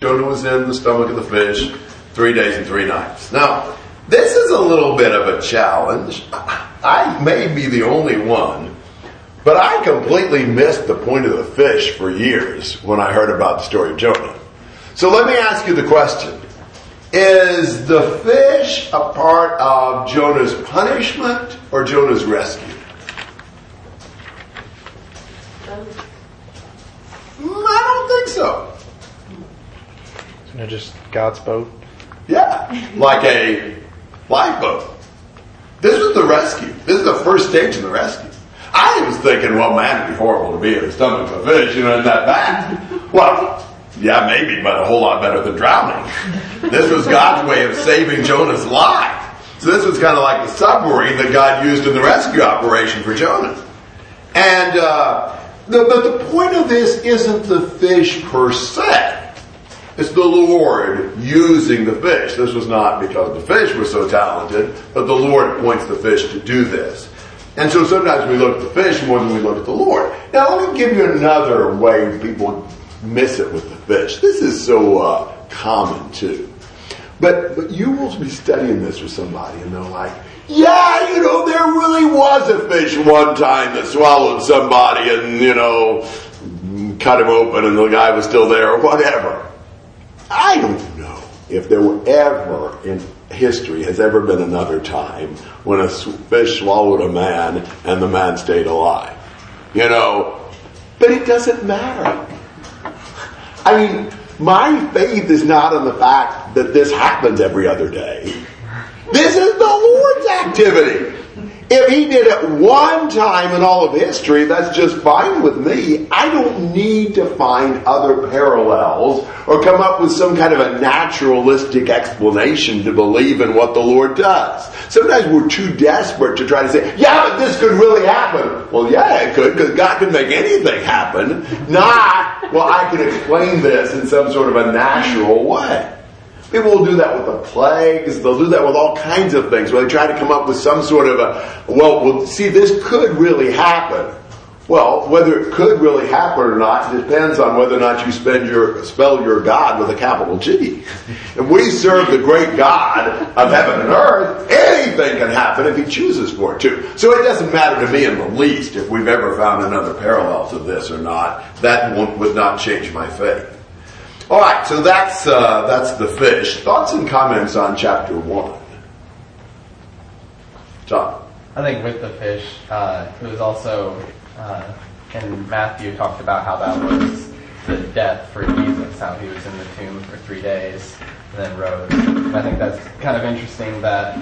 Jonah was in the stomach of the fish three days and three nights. Now, this is a little bit of a challenge. I may be the only one, but I completely missed the point of the fish for years when I heard about the story of Jonah. So let me ask you the question. Is the fish a part of Jonah's punishment or Jonah's rescue? Mm, I don't think so. It just God's boat? Yeah, like a lifeboat. This was the rescue. This is the first stage of the rescue. I was thinking, well, man, it'd be horrible to be in the stomach of a fish, you know, isn't that bad? Well, yeah, maybe, but a whole lot better than drowning. This was God's way of saving Jonah's life. So this was kind of like the submarine that God used in the rescue operation for Jonah. And, uh, the, but the point of this isn't the fish per se. It's the Lord using the fish. This was not because the fish was so talented, but the Lord points the fish to do this. And so sometimes we look at the fish more than we look at the Lord. Now let me give you another way people miss it with the fish. This is so uh, common too. But, but you will be studying this with somebody and they're like, yeah, you know, there really was a fish one time that swallowed somebody and, you know, cut him open and the guy was still there or whatever. I don't know if there were ever in history has ever been another time when a fish swallowed a man and the man stayed alive. You know, but it doesn't matter. I mean, my faith is not in the fact that this happens every other day. This is the Lord's activity. If he did it one time in all of history, that's just fine with me. I don't need to find other parallels or come up with some kind of a naturalistic explanation to believe in what the Lord does. Sometimes we're too desperate to try to say, yeah, but this could really happen. Well, yeah, it could, because God can make anything happen. Not, well, I can explain this in some sort of a natural way. People will do that with the plagues. They'll do that with all kinds of things where they try to come up with some sort of a, well, well, see, this could really happen. Well, whether it could really happen or not depends on whether or not you spend your, spell your God with a capital G. If we serve the great God of heaven and earth, anything can happen if He chooses for it to. So it doesn't matter to me in the least if we've ever found another parallel to this or not. That would not change my faith. All right, so that's uh, that's the fish. Thoughts and comments on chapter one. John. I think with the fish, uh, it was also uh, in Matthew talked about how that was the death for Jesus, how he was in the tomb for three days and then rose. And I think that's kind of interesting that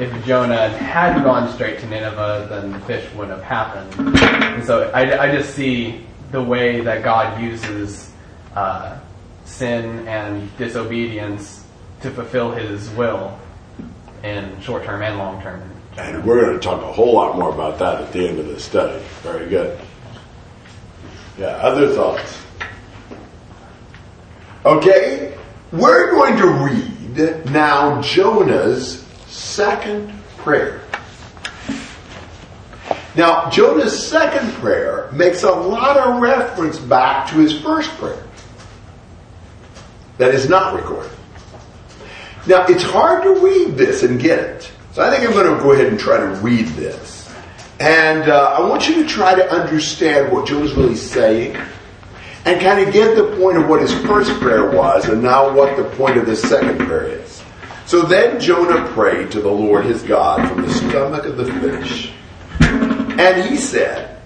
if Jonah had gone straight to Nineveh, then the fish wouldn't have happened. And so I, I just see the way that God uses uh, sin and disobedience to fulfill his will in short term and long term. And we're going to talk a whole lot more about that at the end of the study. Very good. Yeah, other thoughts? Okay, we're going to read now Jonah's second prayer. Now, Jonah's second prayer makes a lot of reference back to his first prayer that is not recorded. Now, it's hard to read this and get it. So I think I'm going to go ahead and try to read this. And uh, I want you to try to understand what Jonah's really saying and kind of get the point of what his first prayer was and now what the point of this second prayer is. So then Jonah prayed to the Lord his God from the stomach of the fish. And he said,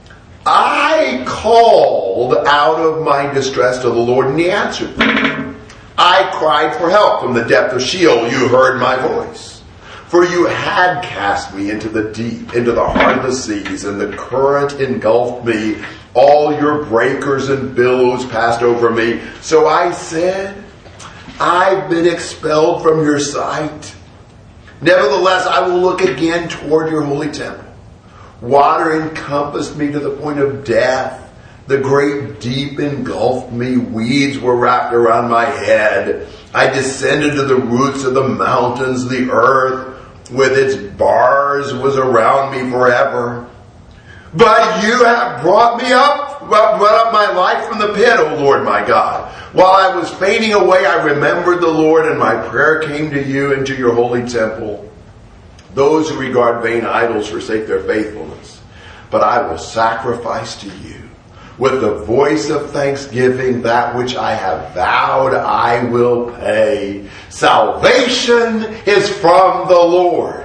I called out of my distress to the Lord and he answered me. I cried for help from the depth of Sheol. You heard my voice. For you had cast me into the deep, into the heart of the seas, and the current engulfed me. All your breakers and billows passed over me. So I said, I've been expelled from your sight. Nevertheless, I will look again toward your holy temple. Water encompassed me to the point of death. The great deep engulfed me. Weeds were wrapped around my head. I descended to the roots of the mountains. The earth with its bars was around me forever. But you have brought me up run up my life from the pit, O Lord my God. While I was fading away, I remembered the Lord, and my prayer came to you into your holy temple. Those who regard vain idols forsake their faithfulness, but I will sacrifice to you. With the voice of thanksgiving, that which I have vowed I will pay. Salvation is from the Lord.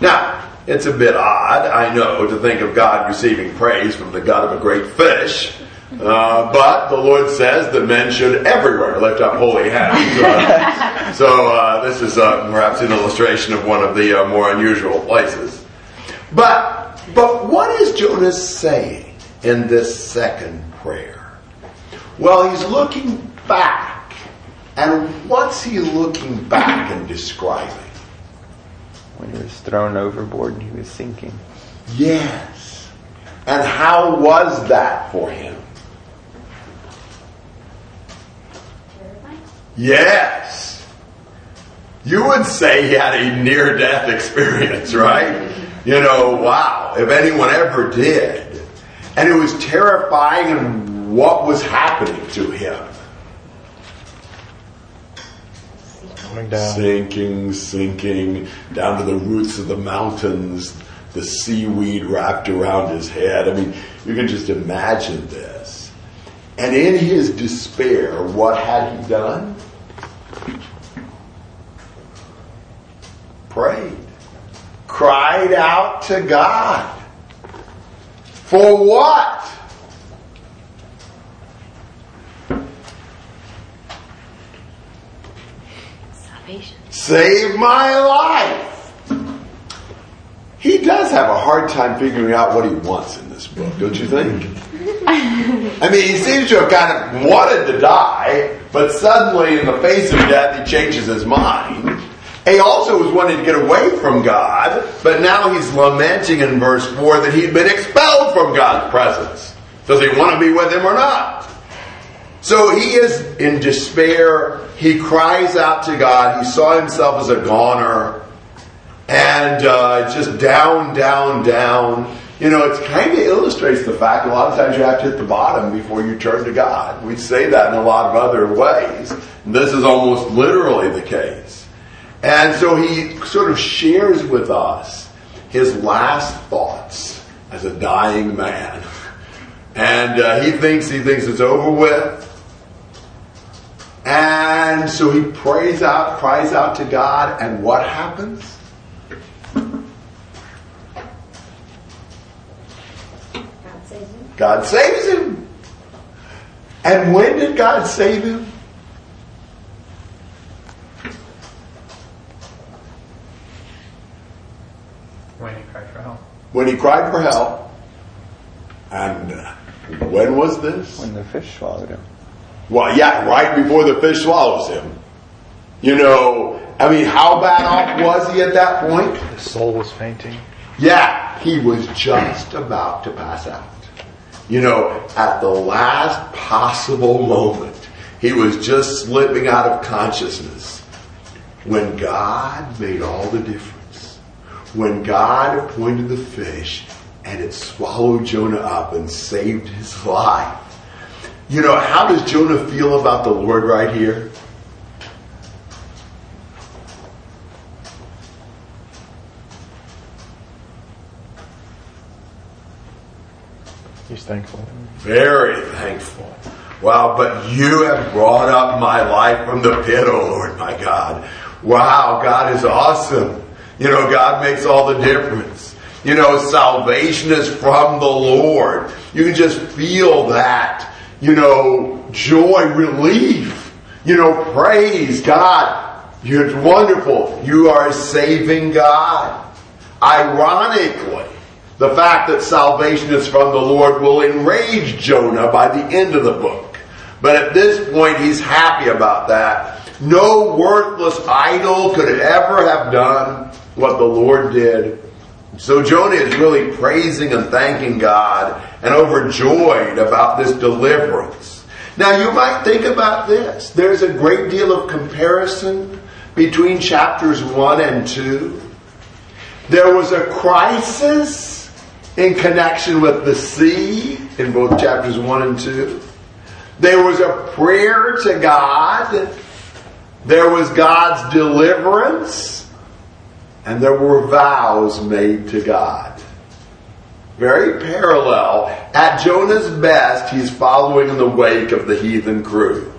Now, it's a bit odd, I know, to think of God receiving praise from the gut of a great fish. Uh, but the Lord says that men should everywhere lift up holy hands. Uh, so uh, this is uh, perhaps an illustration of one of the uh, more unusual places. But but what is Jonah saying in this second prayer? Well, he's looking back, and what's he looking back and describing? When he was thrown overboard and he was sinking. Yes. And how was that for him? Yes. You would say he had a near death experience, right? You know, wow, if anyone ever did. And it was terrifying and what was happening to him. Sinking, sinking, down to the roots of the mountains, the seaweed wrapped around his head. I mean, you can just imagine this. And in his despair, what had he done? Prayed. Cried out to God. For what? Salvation. Save my life. He does have a hard time figuring out what he wants in this book, don't you think? I mean, he seems to have kind of wanted to die, but suddenly, in the face of death, he changes his mind. He also was wanting to get away from God, but now he's lamenting in verse 4 that he'd been expelled from God's presence. Does he want to be with him or not? So he is in despair. He cries out to God. He saw himself as a goner and uh, just down, down, down. You know, it kind of illustrates the fact a lot of times you have to hit the bottom before you turn to God. We say that in a lot of other ways. This is almost literally the case. And so he sort of shares with us his last thoughts as a dying man. And uh, he thinks he thinks it's over with. And so he prays out, cries out to God, and what happens? God saves him. God saves him. And when did God save him? When he cried for help. When he cried for help. And uh, when was this? When the fish swallowed him. Well, yeah, right before the fish swallows him. You know, I mean, how bad off was he at that point? His soul was fainting. Yeah, he was just about to pass out. You know, at the last possible moment, he was just slipping out of consciousness when God made all the difference. When God appointed the fish and it swallowed Jonah up and saved his life. You know, how does Jonah feel about the Lord right here? He's thankful. Very thankful. Wow, but you have brought up my life from the pit, oh Lord, my God. Wow, God is awesome. You know, God makes all the difference. You know, salvation is from the Lord. You can just feel that, you know, joy, relief, you know, praise God. You're wonderful. You are saving God. Ironically, the fact that salvation is from the Lord will enrage Jonah by the end of the book. But at this point, he's happy about that. No worthless idol could ever have done what the Lord did. So Jonah is really praising and thanking God and overjoyed about this deliverance. Now you might think about this. There's a great deal of comparison between chapters 1 and 2. There was a crisis in connection with the sea in both chapters 1 and 2. There was a prayer to God. There was God's deliverance. And there were vows made to God. Very parallel. At Jonah's best, he's following in the wake of the heathen crew.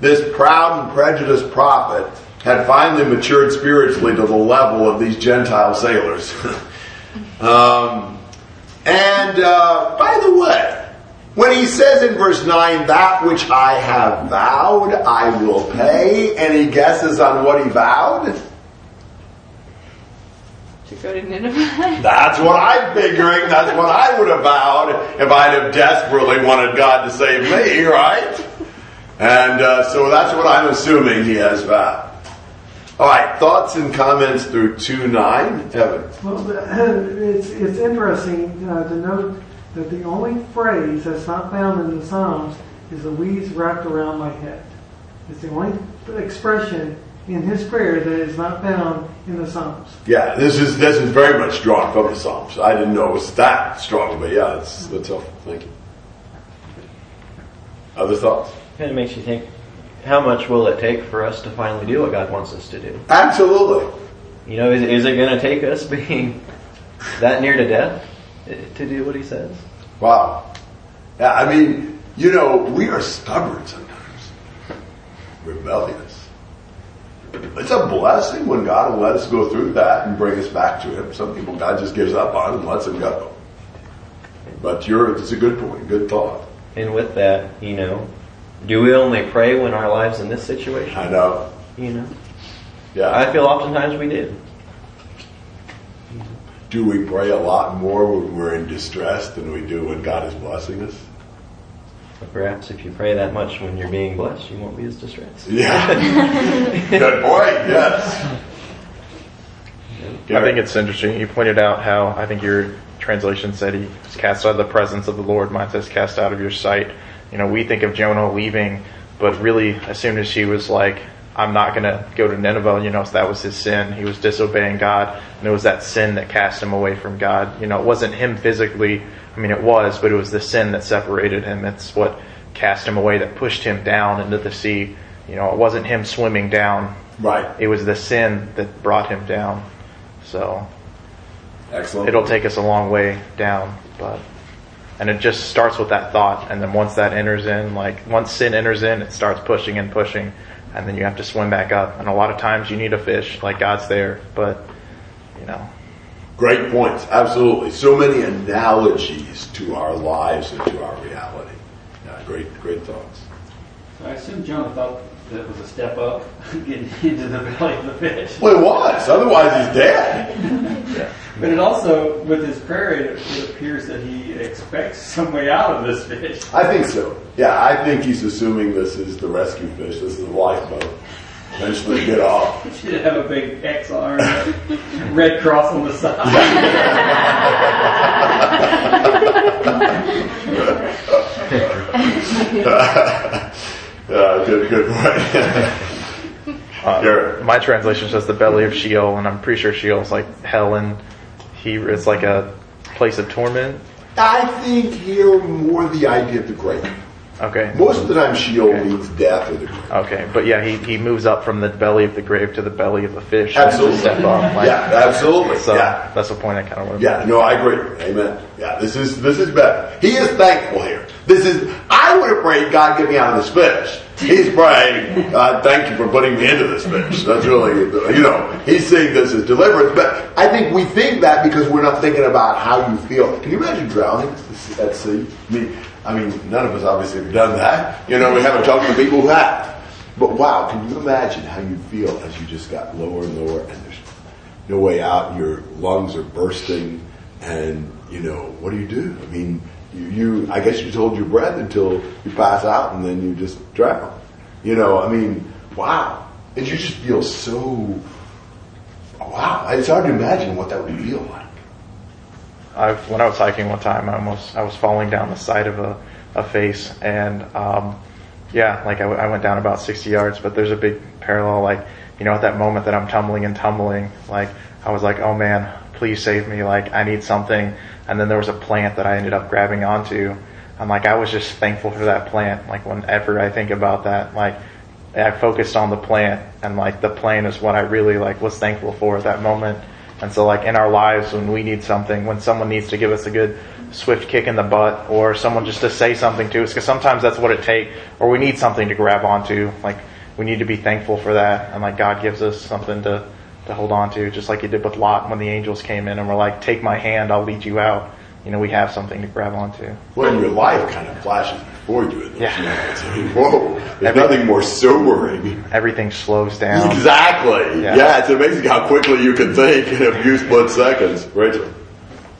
This proud and prejudiced prophet had finally matured spiritually to the level of these Gentile sailors. um, and uh, by the way, when he says in verse 9, that which I have vowed, I will pay, and he guesses on what he vowed, To go to Nineveh. that's what I'm figuring. That's what I would have vowed if I'd have desperately wanted God to save me, right? And uh, so that's what I'm assuming he has vowed. All right, thoughts and comments through 2 9. Evan. Well, it's, it's interesting uh, to note that the only phrase that's not found in the Psalms is the weeds wrapped around my head. It's the only expression in his prayer that is not found in the Psalms. Yeah, this is this is very much drawn from the Psalms. I didn't know it was that strong, but yeah, that's that's helpful. Thank you. Other thoughts? Kind of makes you think, how much will it take for us to finally do what God wants us to do? Absolutely. You know, is, is it going to take us being that near to death eh, to do what He says? Wow. Yeah, I mean, you know, we are stubborn sometimes, rebellious. It's a blessing when God will let us go through that and bring us back to Him. Some people God just gives up on and lets them go. But you're, it's a good point, good thought. And with that, you know, do we only pray when our lives in this situation? I know. You know, Yeah. I feel oftentimes we do. do we pray a lot more when we're in distress than we do when God is blessing us? But perhaps if you pray that much when you're being blessed, you won't be as distressed. Yeah. Good point. Yes. I think it's interesting. You pointed out how I think your translation said he was cast out of the presence of the Lord. Mine says cast out of your sight. You know, we think of Jonah leaving, but really, as soon as he was like, I'm not going to go to Nineveh, you know, so that was his sin. He was disobeying God, and it was that sin that cast him away from God. You know, it wasn't him physically. I mean, it was, but it was the sin that separated him. It's what cast him away, that pushed him down into the sea. You know, it wasn't him swimming down. Right. It was the sin that brought him down. So Excellent. it'll take us a long way down, but and it just starts with that thought, and then once that enters in, like once sin enters in, it starts pushing and pushing, and then you have to swim back up. And a lot of times you need a fish, like God's there, but you know, Great points. Absolutely. So many analogies to our lives and to our reality. Yeah, great, great thoughts. So I assume Jonah thought that was a step up, getting into the belly of the fish. Well, it was. Otherwise, he's dead. But it also, with his prayer, it, it appears that he expects some way out of this fish. I think so. Yeah, I think he's assuming this is the rescue fish. This is the lifeboat. Eventually, get off. He should have a big X on it, red cross on the side. Uh, good, good point. uh, my translation says the belly of Sheol, and I'm pretty sure Sheol's like hell, and he it's like a place of torment. I think here more the idea of the grave. Okay. Most of the time, Sheol Okay. means death or the grave. Okay, but yeah, he, he moves up from the belly of the grave to the belly of the fish. Absolutely. Step up, like- yeah, absolutely. So yeah. that's the point I kind of want to Yeah, no, I agree. Amen. Yeah, this is this is better. He is thankful here. This is I would have prayed, God get me out of this fish. He's praying, God, thank you for putting me into this fish. That's really you know, he's seeing this as deliverance. But I think we think that because we're not thinking about how you feel. Can you imagine drowning at sea? I mean I mean, none of us obviously have done that. You know, we haven't talked to people who have. But wow, can you imagine how you feel as you just got lower and lower and there's no way out your lungs are bursting and you know what do you do? I mean you, you i guess you just hold your breath until you pass out and then you just drown. You know i mean wow. And you just feel so wow. It's hard to imagine what that would feel like I, when I was hiking one time, I almost I was falling down the side of a, a face, and um, yeah, like I, w- I went down about 60 yards. But there's a big parallel, like you know, at that moment that I'm tumbling and tumbling, like I was like, oh man, please save me. Like, I need something. And then there was a plant that I ended up grabbing onto. I'm like, I was just thankful for that plant. Like, whenever I think about that, like, I focused on the plant and like the plant is what I really like was thankful for at that moment. And so like in our lives when we need something, when someone needs to give us a good swift kick in the butt or someone just to say something to us, because sometimes that's what it takes, or we need something to grab onto. Like we need to be thankful for that, and like God gives us something to to hold on to, just like He did with Lot when the angels came in and were like, "Take my hand, I'll lead you out." You know, we have something to grab onto. Well, in your life kind of flashes before you in those Yeah. moments. I mean, whoa, there's Every- nothing more sobering. Everything slows down. Exactly. Yeah. Yeah. it's amazing how quickly you can think in a few split seconds. Rachel.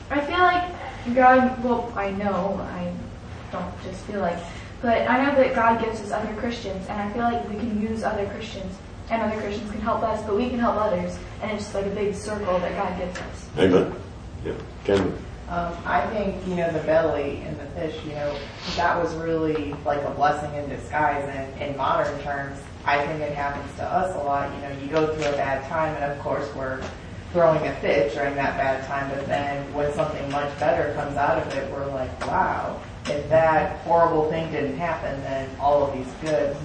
I feel like God, well, I know, I don't just feel like, but I know that God gives us other Christians, and I feel like we can use other Christians, and other Christians can help us, but we can help others, and it's just like a big circle that God gives us. Amen. Yeah. Ken. Um, I think, you know, the belly and the fish, you know, that was really like a blessing in disguise. And in modern terms, I think it happens to us a lot. You know, you go through a bad time, and of course, we're throwing a fit during that bad time, but then when something much better comes out of it, we're like, wow, if that horrible thing didn't happen, then all of these good,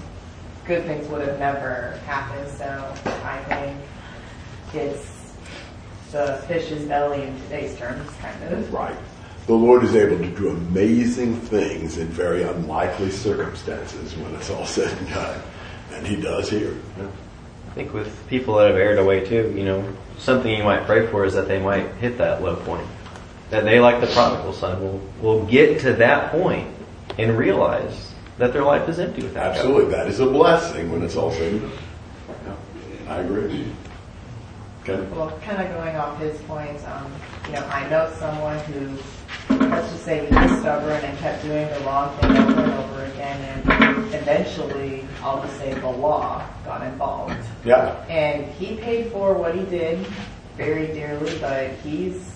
good things would have never happened. So I think it's the fish's belly in today's terms, kind of. Right. The Lord is able to do amazing things in very unlikely circumstances when it's all said and done. And He does here. Yeah. I think with people that have erred away too, you know, something you might pray for is that they might hit that low point. That they, like the prodigal son, will, will get to that point and realize that their life is empty without God. Absolutely. That is a blessing when it's all said and done. Yeah. I agree. Ken. Well, kind of going off his points, um, you know, I know someone who, let's just say he was stubborn and kept doing the wrong thing over and over again, and eventually, I'll just say the law got involved. Yeah. And he paid for what he did very dearly, but he's,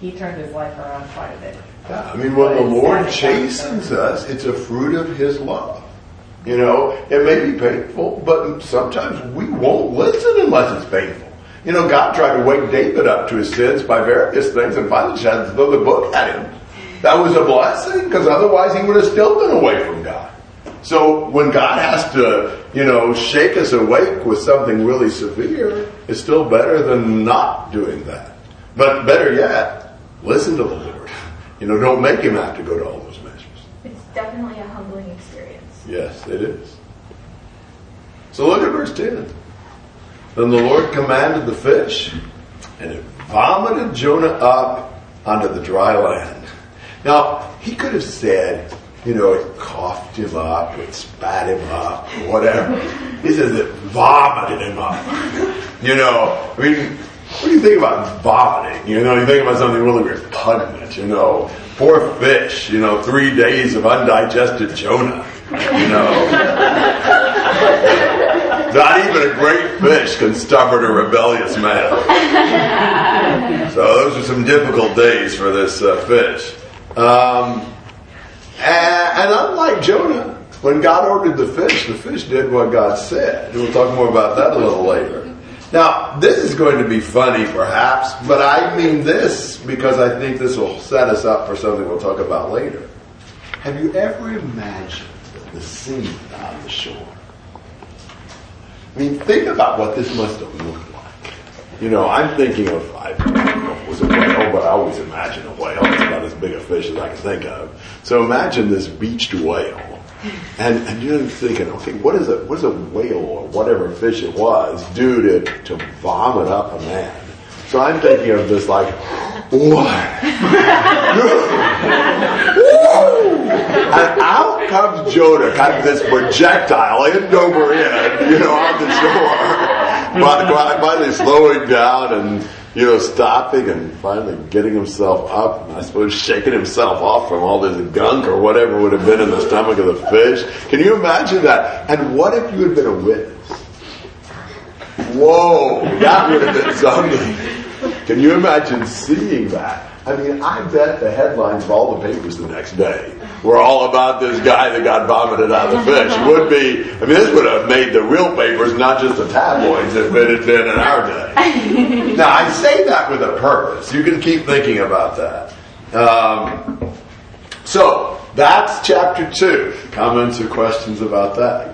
he turned his life around quite a bit. Yeah, I mean, when the Lord chastens us, it's a fruit of His love. You know, it may be painful, but sometimes we won't listen unless it's painful. You know, God tried to wake David up to his sins by various things and finally just had to throw the book at him. That was a blessing because otherwise he would have still been away from God. So when God has to, you know, shake us awake with something really severe, it's still better than not doing that. But better yet, listen to the Lord. You know, don't make him have to go to all those measures. It's definitely a humbling experience. Yes, it is. So look at verse 10. Then the Lord commanded the fish, and it vomited Jonah up onto the dry land. Now, he could have said, you know, it coughed him up, it spat him up, whatever. He says it vomited him up. You know, I mean, what do you think about vomiting? You know, you think about something really repugnant, you know. Poor fish, you know, three days of undigested Jonah, you know. Not even a great fish can stubborn a rebellious man. So those are some difficult days for this uh, fish. Um, and, and unlike Jonah, when God ordered the fish, the fish did what God said. We'll talk more about that a little later. Now, this is going to be funny perhaps, but I mean this because I think this will set us up for something we'll talk about later. Have you ever imagined the scene on the shore? I mean, think about what this must have looked like. You know, I'm thinking of, I don't know if it was a whale, but I always imagine a whale. It's about as big a fish as I can think of. So imagine this beached whale. And, and you're thinking, okay, what is a, what does a whale or whatever fish it was do to, to vomit up a man? So I'm thinking of this like, what? out comes Jonah, kind of this projectile end over end, you know, on the shore. But finally slowing down and, you know, stopping and finally getting himself up, I suppose shaking himself off from all this gunk or whatever would have been in the stomach of the fish. Can you imagine that? And what if you had been a witness? Whoa, that would have been something. Can you imagine seeing that? I mean, I bet the headlines of all the papers the next day were all about this guy that got vomited out of the fish. It would be, I mean, this would have made the real papers, not just the tabloids, if it had been in our day. now, I say that with a purpose. You can keep thinking about that. Um, so, that's chapter two. Comments or questions about that?